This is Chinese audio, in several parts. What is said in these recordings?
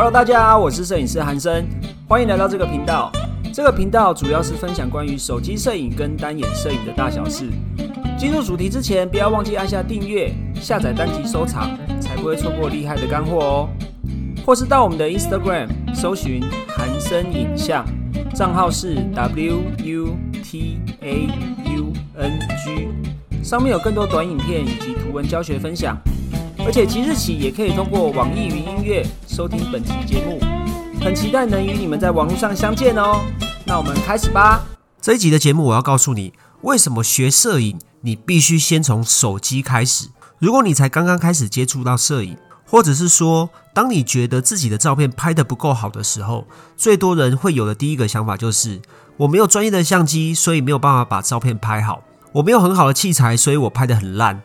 Hello，大家好，我是摄影师韩生，欢迎来到这个频道。这个频道主要是分享关于手机摄影跟单眼摄影的大小事。进入主题之前，不要忘记按下订阅、下载单集收藏，才不会错过厉害的干货哦。或是到我们的 Instagram 搜寻韩生影像，账号是 W U T A U N G，上面有更多短影片以及图文教学分享。而且即日起也可以通过网易云音乐收听本期节目，很期待能与你们在网络上相见哦。那我们开始吧。这一集的节目，我要告诉你，为什么学摄影你必须先从手机开始。如果你才刚刚开始接触到摄影，或者是说，当你觉得自己的照片拍得不够好的时候，最多人会有的第一个想法就是：我没有专业的相机，所以没有办法把照片拍好；我没有很好的器材，所以我拍得很烂；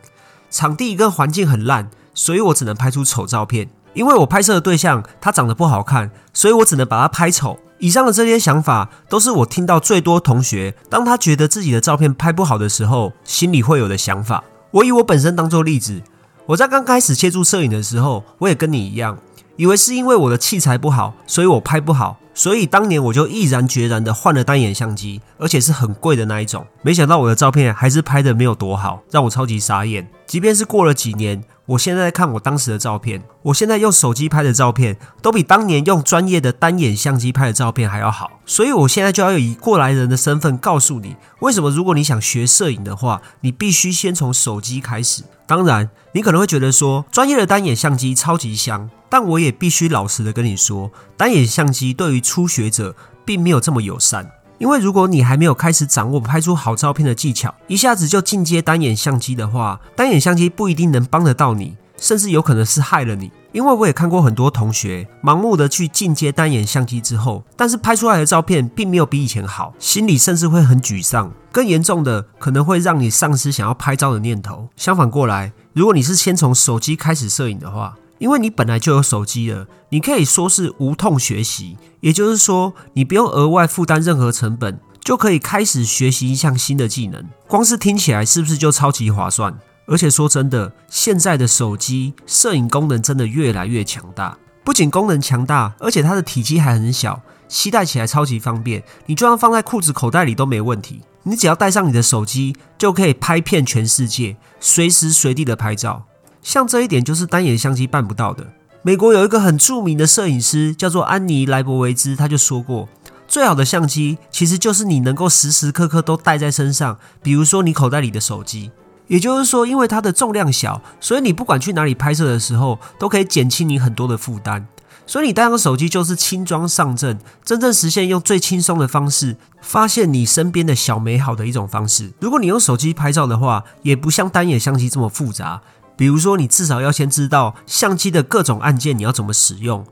场地跟环境很烂，所以我只能拍出丑照片。因为我拍摄的对象他长得不好看，所以我只能把他拍丑。以上的这些想法，都是我听到最多同学当他觉得自己的照片拍不好的时候，心里会有的想法。我以我本身当做例子。我在刚开始接触摄影的时候，我也跟你一样，以为是因为我的器材不好，所以我拍不好，所以当年我就毅然决然的换了单眼相机，而且是很贵的那一种。没想到我的照片还是拍的没有多好，让我超级傻眼。即便是过了几年。我现在看我当时的照片，我现在用手机拍的照片，都比当年用专业的单眼相机拍的照片还要好。所以，我现在就要以过来人的身份告诉你，为什么如果你想学摄影的话，你必须先从手机开始。当然，你可能会觉得说，专业的单眼相机超级香，但我也必须老实的跟你说，单眼相机对于初学者并没有这么友善。因为如果你还没有开始掌握拍出好照片的技巧，一下子就进阶单眼相机的话，单眼相机不一定能帮得到你，甚至有可能是害了你。因为我也看过很多同学盲目的去进阶单眼相机之后，但是拍出来的照片并没有比以前好，心里甚至会很沮丧。更严重的，可能会让你丧失想要拍照的念头。相反过来，如果你是先从手机开始摄影的话，因为你本来就有手机了，你可以说是无痛学习，也就是说，你不用额外负担任何成本，就可以开始学习一项新的技能。光是听起来是不是就超级划算？而且说真的，现在的手机摄影功能真的越来越强大，不仅功能强大，而且它的体积还很小，携带起来超级方便，你就算放在裤子口袋里都没问题。你只要带上你的手机，就可以拍遍全世界，随时随地的拍照。像这一点就是单眼相机办不到的。美国有一个很著名的摄影师，叫做安妮莱博维兹，他就说过，最好的相机其实就是你能够时时刻刻都带在身上，比如说你口袋里的手机。也就是说，因为它的重量小，所以你不管去哪里拍摄的时候，都可以减轻你很多的负担。所以你带上手机就是轻装上阵，真正实现用最轻松的方式发现你身边的小美好的一种方式。如果你用手机拍照的话，也不像单眼相机这么复杂。比如说，你至少要先知道相机的各种按键你要怎么使用，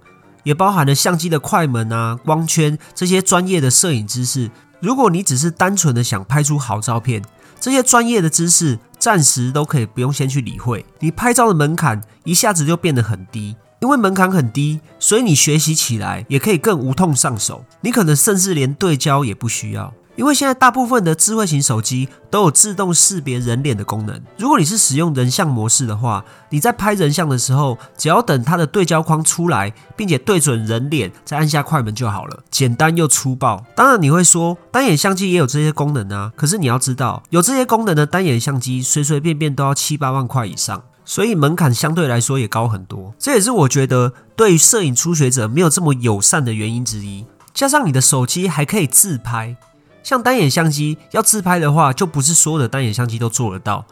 也包含了相机的快门啊、光圈这些专业的摄影知识。如果你只是单纯的想拍出好照片，这些专业的知识暂时都可以不用先去理会。你拍照的门槛一下子就变得很低，因为门槛很低，所以你学习起来也可以更无痛上手。你可能甚至连对焦也不需要。因为现在大部分的智慧型手机都有自动识别人脸的功能。如果你是使用人像模式的话，你在拍人像的时候，只要等它的对焦框出来，并且对准人脸，再按下快门就好了，简单又粗暴。当然你会说，单眼相机也有这些功能啊。可是你要知道，有这些功能的单眼相机，随随便便都要七八万块以上，所以门槛相对来说也高很多。这也是我觉得对于摄影初学者没有这么友善的原因之一。加上你的手机还可以自拍。像单眼相机要自拍的话，就不是所有的单眼相机都做得到，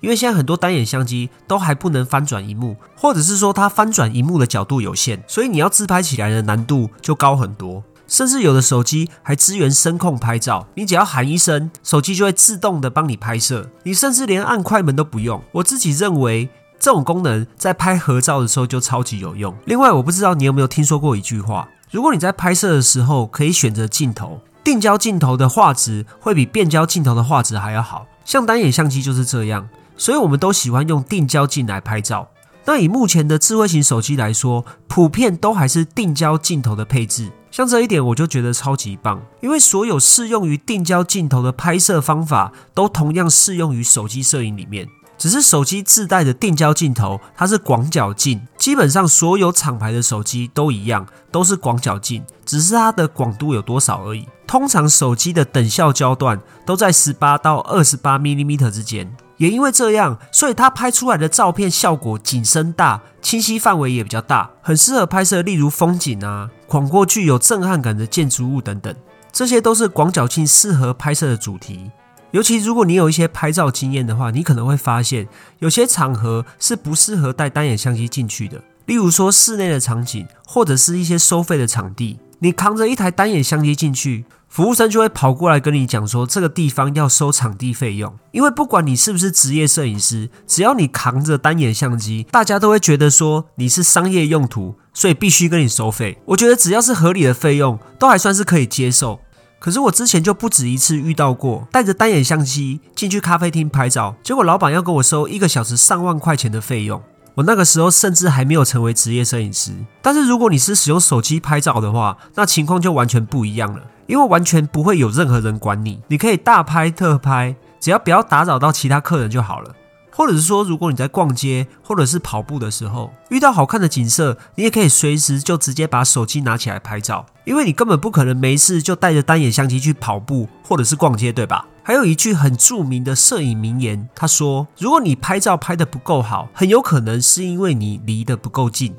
因为现在很多单眼相机都还不能翻转荧幕，或者是说它翻转荧幕的角度有限，所以你要自拍起来的难度就高很多。甚至有的手机还支援声控拍照，你只要喊一声，手机就会自动的帮你拍摄，你甚至连按快门都不用。我自己认为这种功能在拍合照的时候就超级有用。另外，我不知道你有没有听说过一句话：如果你在拍摄的时候可以选择镜头。定焦镜头的画质会比变焦镜头的画质还要好，像单眼相机就是这样，所以我们都喜欢用定焦镜来拍照。那以目前的智慧型手机来说，普遍都还是定焦镜头的配置。像这一点我就觉得超级棒，因为所有适用于定焦镜头的拍摄方法都同样适用于手机摄影里面。只是手机自带的定焦镜头它是广角镜，基本上所有厂牌的手机都一样，都是广角镜，只是它的广度有多少而已。通常手机的等效焦段都在十八到二十八 m m 之间。也因为这样，所以它拍出来的照片效果景深大，清晰范围也比较大，很适合拍摄，例如风景啊、广阔具有震撼感的建筑物等等，这些都是广角镜适合拍摄的主题。尤其如果你有一些拍照经验的话，你可能会发现，有些场合是不适合带单眼相机进去的，例如说室内的场景，或者是一些收费的场地，你扛着一台单眼相机进去。服务生就会跑过来跟你讲说，这个地方要收场地费用，因为不管你是不是职业摄影师，只要你扛着单眼相机，大家都会觉得说你是商业用途，所以必须跟你收费。我觉得只要是合理的费用，都还算是可以接受。可是我之前就不止一次遇到过，带着单眼相机进去咖啡厅拍照，结果老板要跟我收一个小时上万块钱的费用。我那个时候甚至还没有成为职业摄影师，但是如果你是使用手机拍照的话，那情况就完全不一样了。因为完全不会有任何人管你，你可以大拍特拍，只要不要打扰到其他客人就好了。或者是说，如果你在逛街或者是跑步的时候遇到好看的景色，你也可以随时就直接把手机拿起来拍照，因为你根本不可能没事就带着单眼相机去跑步或者是逛街，对吧？还有一句很著名的摄影名言，他说：“如果你拍照拍得不够好，很有可能是因为你离得不够近。”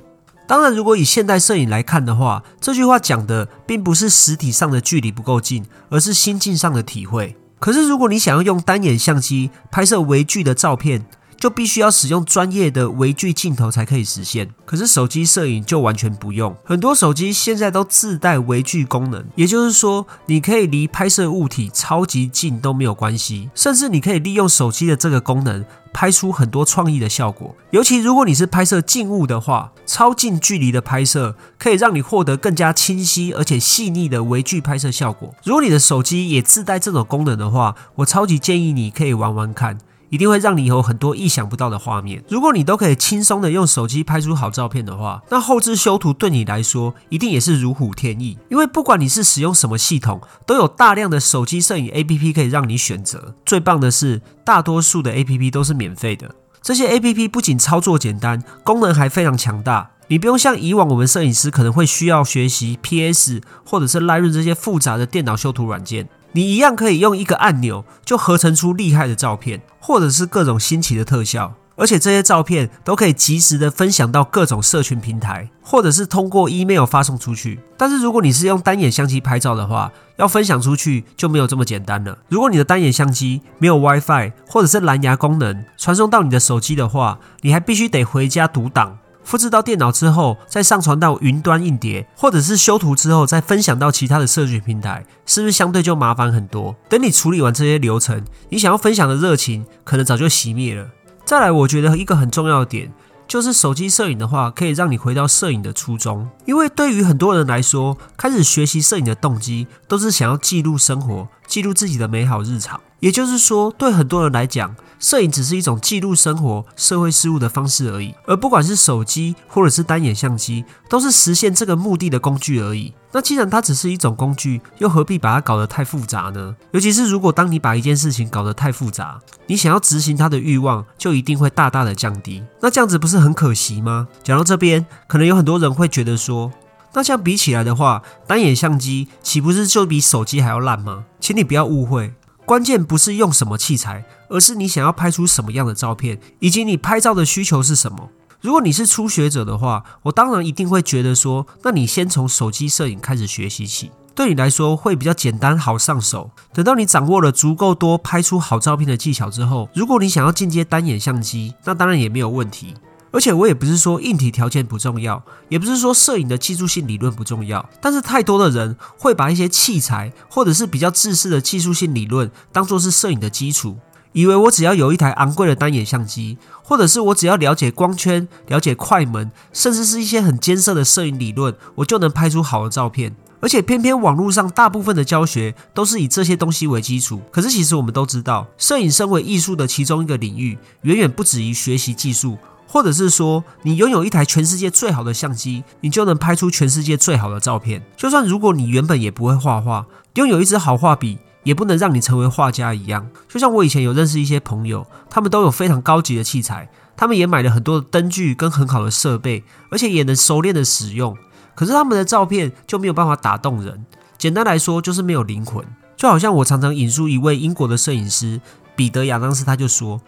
当然，如果以现代摄影来看的话，这句话讲的并不是实体上的距离不够近，而是心境上的体会。可是，如果你想要用单眼相机拍摄微距的照片，就必须要使用专业的微距镜头才可以实现，可是手机摄影就完全不用。很多手机现在都自带微距功能，也就是说，你可以离拍摄物体超级近都没有关系，甚至你可以利用手机的这个功能拍出很多创意的效果。尤其如果你是拍摄静物的话，超近距离的拍摄可以让你获得更加清晰而且细腻的微距拍摄效果。如果你的手机也自带这种功能的话，我超级建议你可以玩玩看。一定会让你有很多意想不到的画面。如果你都可以轻松的用手机拍出好照片的话，那后置修图对你来说一定也是如虎添翼。因为不管你是使用什么系统，都有大量的手机摄影 APP 可以让你选择。最棒的是，大多数的 APP 都是免费的。这些 APP 不仅操作简单，功能还非常强大。你不用像以往我们摄影师可能会需要学习 PS 或者是 Lightroom 这些复杂的电脑修图软件。你一样可以用一个按钮就合成出厉害的照片，或者是各种新奇的特效，而且这些照片都可以及时的分享到各种社群平台，或者是通过 email 发送出去。但是如果你是用单眼相机拍照的话，要分享出去就没有这么简单了。如果你的单眼相机没有 WiFi 或者是蓝牙功能传送到你的手机的话，你还必须得回家读档。复制到电脑之后，再上传到云端硬碟，或者是修图之后再分享到其他的社群平台，是不是相对就麻烦很多？等你处理完这些流程，你想要分享的热情可能早就熄灭了。再来，我觉得一个很重要的点，就是手机摄影的话，可以让你回到摄影的初衷。因为对于很多人来说，开始学习摄影的动机，都是想要记录生活，记录自己的美好日常。也就是说，对很多人来讲，摄影只是一种记录生活、社会事物的方式而已。而不管是手机或者是单眼相机，都是实现这个目的的工具而已。那既然它只是一种工具，又何必把它搞得太复杂呢？尤其是如果当你把一件事情搞得太复杂，你想要执行它的欲望就一定会大大的降低。那这样子不是很可惜吗？讲到这边，可能有很多人会觉得说，那这样比起来的话，单眼相机岂不是就比手机还要烂吗？请你不要误会。关键不是用什么器材，而是你想要拍出什么样的照片，以及你拍照的需求是什么。如果你是初学者的话，我当然一定会觉得说，那你先从手机摄影开始学习起，对你来说会比较简单好上手。等到你掌握了足够多拍出好照片的技巧之后，如果你想要进阶单眼相机，那当然也没有问题。而且我也不是说硬体条件不重要，也不是说摄影的技术性理论不重要，但是太多的人会把一些器材或者是比较自私的技术性理论当做是摄影的基础，以为我只要有一台昂贵的单眼相机，或者是我只要了解光圈、了解快门，甚至是一些很艰涩的摄影理论，我就能拍出好的照片。而且偏偏网络上大部分的教学都是以这些东西为基础。可是其实我们都知道，摄影身为艺术的其中一个领域，远远不止于学习技术。或者是说，你拥有一台全世界最好的相机，你就能拍出全世界最好的照片。就算如果你原本也不会画画，拥有一支好画笔，也不能让你成为画家一样。就像我以前有认识一些朋友，他们都有非常高级的器材，他们也买了很多的灯具跟很好的设备，而且也能熟练的使用。可是他们的照片就没有办法打动人。简单来说，就是没有灵魂。就好像我常常引述一位英国的摄影师彼得亚当斯，他就说：“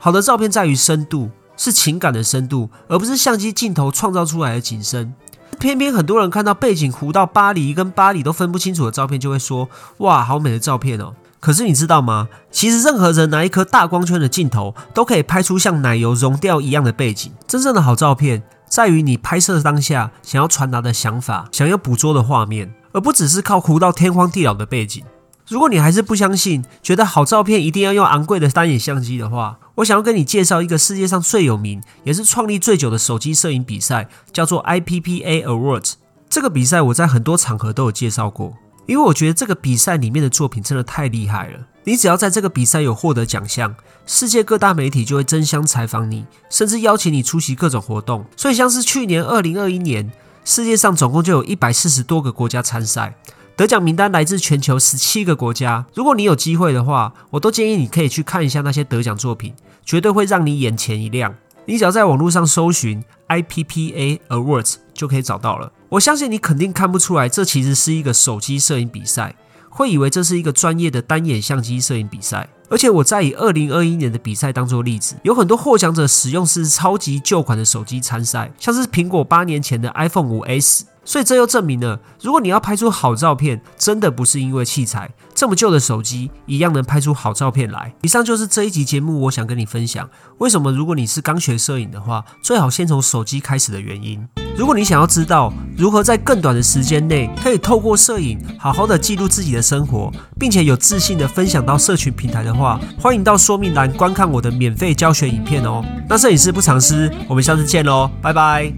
好的照片在于深度，是情感的深度，而不是相机镜头创造出来的景深。”偏偏很多人看到背景糊到巴黎跟巴黎都分不清楚的照片，就会说：“哇，好美的照片哦！”可是你知道吗？其实任何人拿一颗大光圈的镜头，都可以拍出像奶油融掉一样的背景。真正的好照片，在于你拍摄当下想要传达的想法，想要捕捉的画面，而不只是靠糊到天荒地老的背景。如果你还是不相信，觉得好照片一定要用昂贵的单眼相机的话，我想要跟你介绍一个世界上最有名，也是创立最久的手机摄影比赛，叫做 IPPA Awards。这个比赛我在很多场合都有介绍过，因为我觉得这个比赛里面的作品真的太厉害了。你只要在这个比赛有获得奖项，世界各大媒体就会争相采访你，甚至邀请你出席各种活动。所以像是去年二零二一年，世界上总共就有一百四十多个国家参赛。得奖名单来自全球十七个国家。如果你有机会的话，我都建议你可以去看一下那些得奖作品，绝对会让你眼前一亮。你只要在网络上搜寻 IPPA Awards 就可以找到了。我相信你肯定看不出来，这其实是一个手机摄影比赛，会以为这是一个专业的单眼相机摄影比赛。而且我在以二零二一年的比赛当做例子，有很多获奖者使用是超级旧款的手机参赛，像是苹果八年前的 iPhone 五 S。所以这又证明了，如果你要拍出好照片，真的不是因为器材，这么旧的手机一样能拍出好照片来。以上就是这一集节目，我想跟你分享，为什么如果你是刚学摄影的话，最好先从手机开始的原因。如果你想要知道如何在更短的时间内，可以透过摄影好好的记录自己的生活，并且有自信的分享到社群平台的话，欢迎到说明栏观看我的免费教学影片哦。那摄影师不藏私，我们下次见喽，拜拜。